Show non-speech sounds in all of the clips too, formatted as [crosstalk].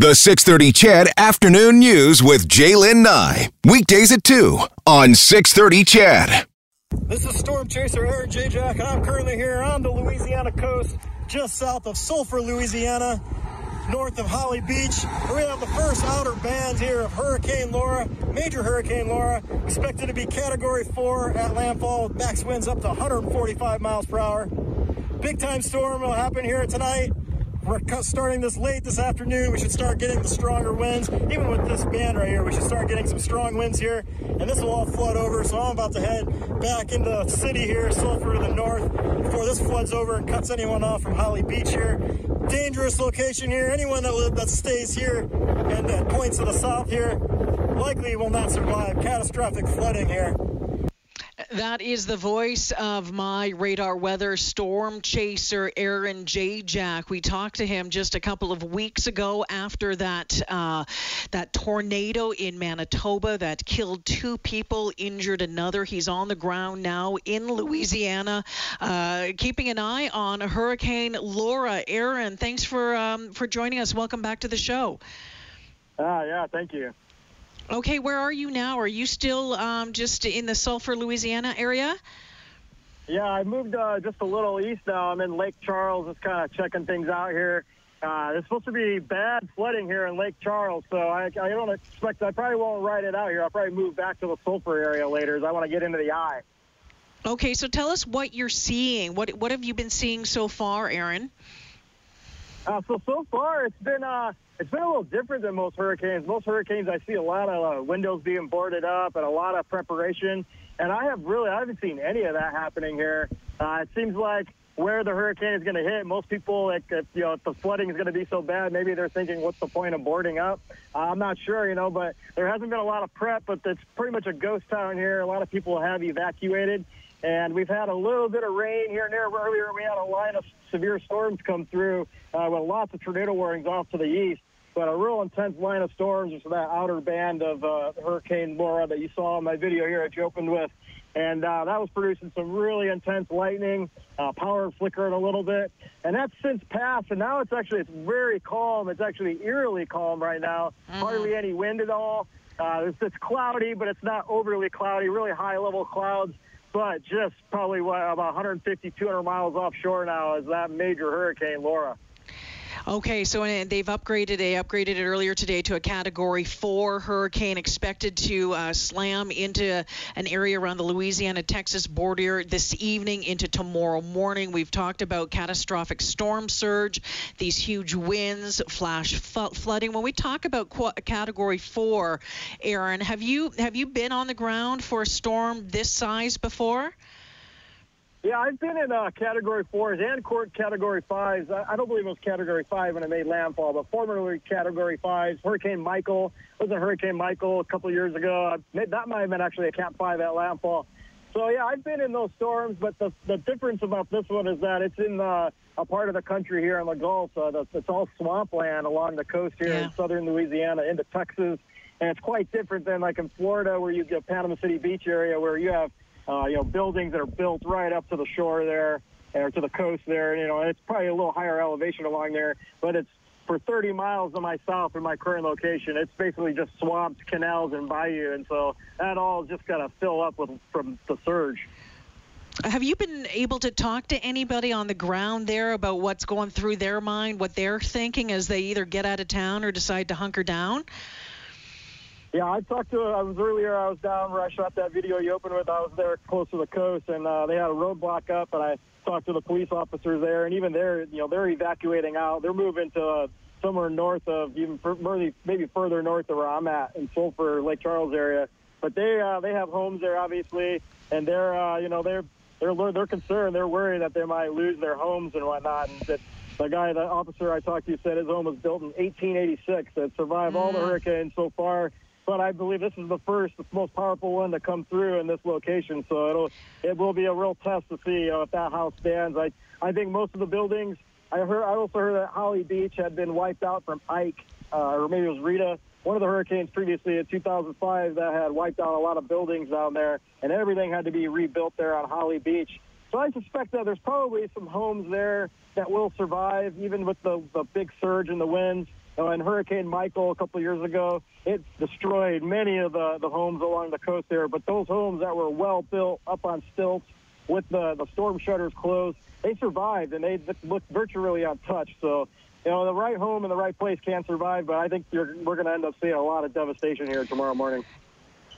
The 630 CHED Afternoon News with Jaylen Nye. Weekdays at 2 on 630 CHED. This is Storm Chaser Aaron Jayjack, and I'm currently here on the Louisiana coast, just south of Sulphur, Louisiana, north of Holly Beach. To have the first outer band here of Hurricane Laura, major Hurricane Laura, expected to be Category 4 at landfall, with max winds up to 145 miles per hour. Big time storm will happen here tonight. We're starting this late this afternoon. We should start getting the stronger winds. Even with this band right here, we should start getting some strong winds here. And this will all flood over. So I'm about to head back into the city here, Sulphur to the north, before this floods over and cuts anyone off from Holly Beach here. Dangerous location here. Anyone that, that stays here and that points to the south here likely will not survive. Catastrophic flooding here. That is the voice of my radar weather storm chaser, Aaron Jayjack. We talked to him just a couple of weeks ago after that uh, that tornado in Manitoba that killed two people, injured another. He's on the ground now in Louisiana, uh, keeping an eye on Hurricane Laura. Aaron, thanks for um, for joining us. Welcome back to the show. Ah, yeah, thank you. Okay, where are you now? Are you still um, just in the Sulphur, Louisiana area? Yeah, I moved uh, just a little east now. I'm in Lake Charles, just kind of checking things out here. Uh, there's supposed to be bad flooding here in Lake Charles, so I, I don't expect. I probably won't ride it out here. I'll probably move back to the Sulphur area later, as I want to get into the eye. Okay, so tell us what you're seeing. What what have you been seeing so far, Aaron? Uh, so so far, it's been uh, it's been a little different than most hurricanes. Most hurricanes, I see a lot of uh, windows being boarded up and a lot of preparation. And I have really, I haven't seen any of that happening here. Uh, it seems like where the hurricane is going to hit, most people, like, if, you know, if the flooding is going to be so bad, maybe they're thinking, what's the point of boarding up? Uh, I'm not sure, you know, but there hasn't been a lot of prep, but it's pretty much a ghost town here. A lot of people have evacuated. And we've had a little bit of rain here and there. Earlier, we had a line of severe storms come through uh, with lots of tornado warnings off to the east but a real intense line of storms is that outer band of uh, Hurricane Laura that you saw in my video here that you opened with. And uh, that was producing some really intense lightning, uh, power flickering a little bit. And that's since passed. And now it's actually, it's very calm. It's actually eerily calm right now. Mm-hmm. Hardly any wind at all. Uh, it's, it's cloudy, but it's not overly cloudy, really high level clouds. But just probably what, about 150, 200 miles offshore now is that major hurricane, Laura. Okay, so they've upgraded. They upgraded it earlier today to a Category Four hurricane, expected to uh, slam into an area around the Louisiana-Texas border this evening into tomorrow morning. We've talked about catastrophic storm surge, these huge winds, flash flooding. When we talk about qu- Category Four, Aaron, have you have you been on the ground for a storm this size before? Yeah, I've been in uh, Category 4s and court Category 5s. I, I don't believe it was Category 5 when it made landfall, but formerly Category 5s. Hurricane Michael was a Hurricane Michael a couple of years ago. That might have been actually a Cat 5 at landfall. So, yeah, I've been in those storms, but the, the difference about this one is that it's in uh, a part of the country here in the Gulf. Uh, that's, it's all swampland along the coast here yeah. in southern Louisiana into Texas. And it's quite different than like in Florida where you get Panama City Beach area where you have uh, you know, buildings that are built right up to the shore there or to the coast there. You know, and it's probably a little higher elevation along there, but it's for 30 miles to my south in my current location. It's basically just swamps, canals, and bayou, and so that all just got to fill up with from the surge. Have you been able to talk to anybody on the ground there about what's going through their mind, what they're thinking as they either get out of town or decide to hunker down? Yeah, I talked to. I was earlier. I was down where I shot that video you opened with. I was there close to the coast, and uh, they had a roadblock up, and I talked to the police officers there, and even there, you know, they're evacuating out. They're moving to uh, somewhere north of, even maybe maybe further north of where I'm at in Sulphur, Lake Charles area. But they uh, they have homes there, obviously, and they're uh, you know they're they're they're concerned. They're worried that they might lose their homes and whatnot, and that the guy, the officer I talked to, said his home was built in 1886. That survived all the mm. hurricanes so far but I believe this is the first, the most powerful one to come through in this location. So it'll, it will be a real test to see if that house stands. I, I think most of the buildings. I heard, I also heard that Holly Beach had been wiped out from Ike, uh, or maybe it was Rita, one of the hurricanes previously in 2005 that had wiped out a lot of buildings down there, and everything had to be rebuilt there on Holly Beach. So I suspect that there's probably some homes there that will survive, even with the, the big surge in the winds You Uh, and Hurricane Michael a couple years ago, it destroyed many of the, the homes along the coast there. But those homes that were well built up on stilts with the, the storm shutters closed, they survived and they looked virtually untouched. So, you know, the right home in the right place can survive, but I think we're going to end up seeing a lot of devastation here tomorrow morning.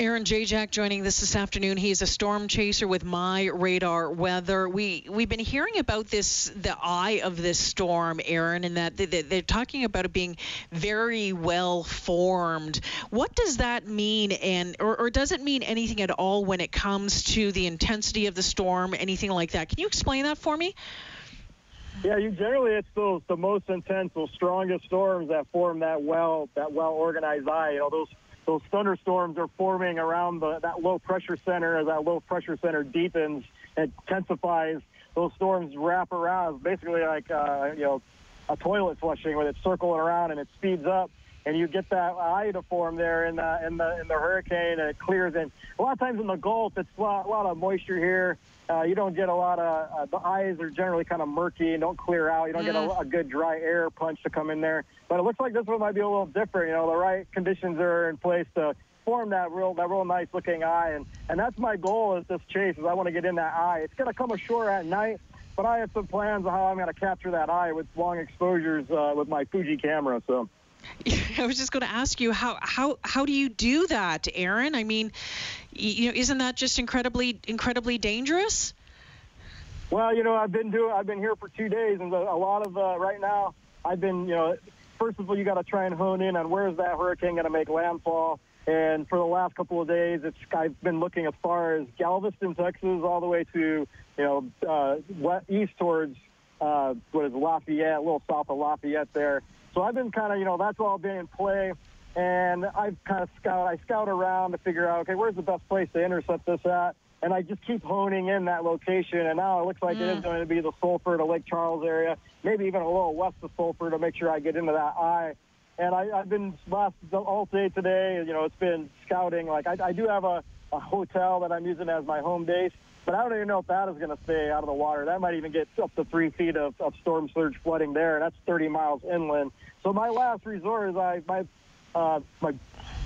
Aaron Jack joining us this afternoon. He's a storm chaser with My Radar Weather. We we've been hearing about this, the eye of this storm, Aaron, and that they're talking about it being very well formed. What does that mean, and or, or does it mean anything at all when it comes to the intensity of the storm, anything like that? Can you explain that for me? Yeah, you generally it's those the most intense, the strongest storms that form that well that well organized eye. You know those those thunderstorms are forming around the, that low pressure center as that low pressure center deepens and intensifies. Those storms wrap around, basically like uh, you know a toilet flushing, where it's circling around and it speeds up, and you get that eye to form there in the in the in the hurricane, and it clears. And a lot of times in the Gulf, it's a lot, a lot of moisture here. Uh, you don't get a lot of uh, the eyes are generally kind of murky and don't clear out. You don't get a, mm. a good dry air punch to come in there. But it looks like this one might be a little different. You know, the right conditions are in place to form that real that real nice looking eye, and and that's my goal is this chase. Is I want to get in that eye. It's going to come ashore at night, but I have some plans on how I'm going to capture that eye with long exposures uh, with my Fuji camera. So. [laughs] I was just going to ask you how how how do you do that, Aaron? I mean, you know, isn't that just incredibly incredibly dangerous? Well, you know, I've been doing I've been here for two days, and a lot of uh, right now I've been you know first of all, you got to try and hone in on where's that hurricane going to make landfall. And for the last couple of days, it's I've been looking as far as Galveston, Texas, all the way to you know uh, east towards uh, what is Lafayette, a little south of Lafayette there. So I've been kind of you know that's all been in play, and I've kind of scout I scout around to figure out okay where's the best place to intercept this at and I just keep honing in that location. And now it looks like mm. it is mm. going to be the Sulphur to Lake Charles area, maybe even a little west of Sulphur to make sure I get into that eye. And I, I've been last all day today. You know, it's been scouting. Like I, I do have a, a hotel that I'm using as my home base, but I don't even know if that is going to stay out of the water. That might even get up to three feet of, of storm surge flooding there, that's 30 miles inland. So my last resort is I my uh, my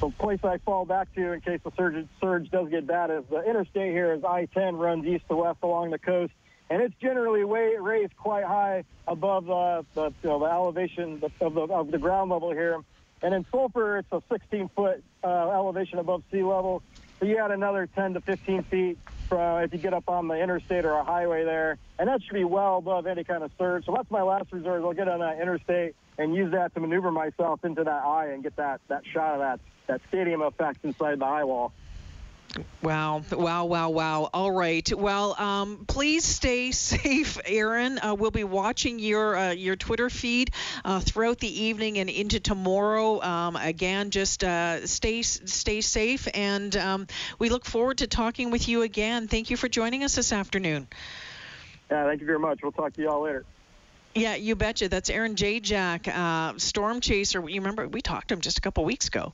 the place I fall back to in case the surge, surge does get bad is the interstate here is I-10 runs east to west along the coast, and it's generally way, raised quite high above uh, the, you know, the elevation of the, of the ground level here. And in Sulphur, it's a 16-foot uh, elevation above sea level. So you add another 10 to 15 feet from if you get up on the interstate or a highway there, and that should be well above any kind of surge. So that's my last resort. I'll get on that interstate and use that to maneuver myself into that eye and get that, that shot of that that stadium effect inside the eye wall. Wow, wow, wow, wow. All right. Well, um, please stay [laughs] safe, Aaron. Uh, we'll be watching your uh, your Twitter feed uh, throughout the evening and into tomorrow. Um, again, just uh, stay stay safe, and um, we look forward to talking with you again. Thank you for joining us this afternoon. Yeah, thank you very much. We'll talk to you all later. Yeah, you betcha. That's Aaron Jayjack, uh, storm chaser. You remember we talked to him just a couple weeks ago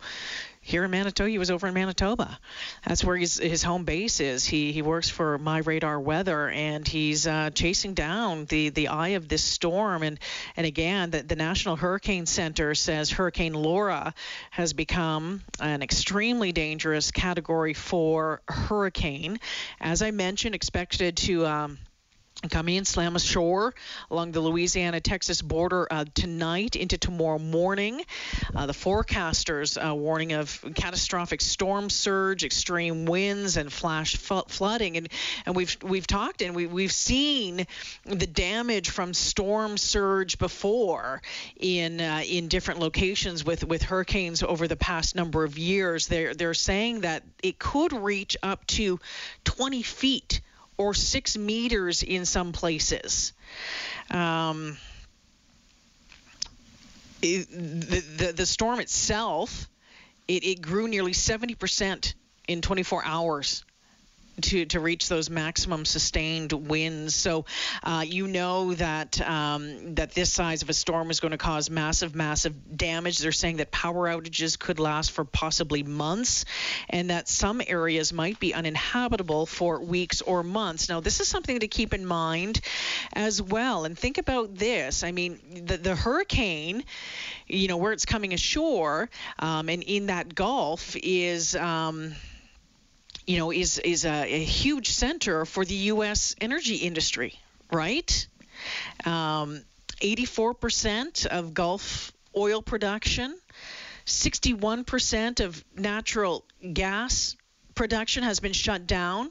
here in Manitoba. He was over in Manitoba. That's where his his home base is. He he works for My Radar Weather, and he's uh, chasing down the the eye of this storm. And and again, the, the National Hurricane Center says Hurricane Laura has become an extremely dangerous Category Four hurricane. As I mentioned, expected to um, coming in slam ashore along the Louisiana Texas border uh, tonight into tomorrow morning. Uh, the forecasters uh, warning of catastrophic storm surge, extreme winds, and flash flooding. And and we've we've talked and we we've seen the damage from storm surge before in uh, in different locations with with hurricanes over the past number of years. They're they're saying that it could reach up to 20 feet or six meters in some places. Um, it, the, the, the storm itself, it, it grew nearly 70% in 24 hours to, to reach those maximum sustained winds. So uh, you know that um, that this size of a storm is going to cause massive, massive damage. They're saying that power outages could last for possibly months, and that some areas might be uninhabitable for weeks or months. Now, this is something to keep in mind as well. And think about this. I mean, the, the hurricane, you know, where it's coming ashore, um, and in that Gulf is. Um, you know, is is a, a huge center for the U.S. energy industry, right? Um, 84% of Gulf oil production, 61% of natural gas production has been shut down.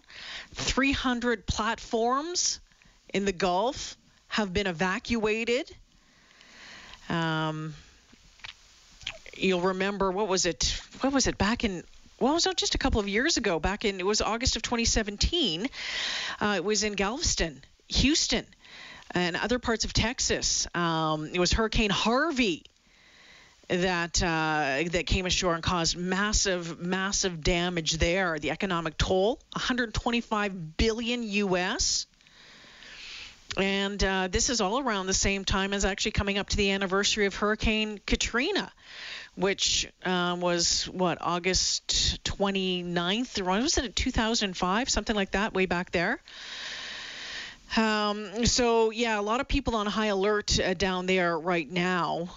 300 platforms in the Gulf have been evacuated. Um, you'll remember what was it? What was it back in well, it was just a couple of years ago, back in it was August of 2017. Uh, it was in Galveston, Houston, and other parts of Texas. Um, it was Hurricane Harvey that uh, that came ashore and caused massive, massive damage there. The economic toll, 125 billion U.S. And uh, this is all around the same time as actually coming up to the anniversary of Hurricane Katrina, which uh, was what August 29th, or was it 2005, something like that, way back there. Um, so yeah, a lot of people on high alert uh, down there right now.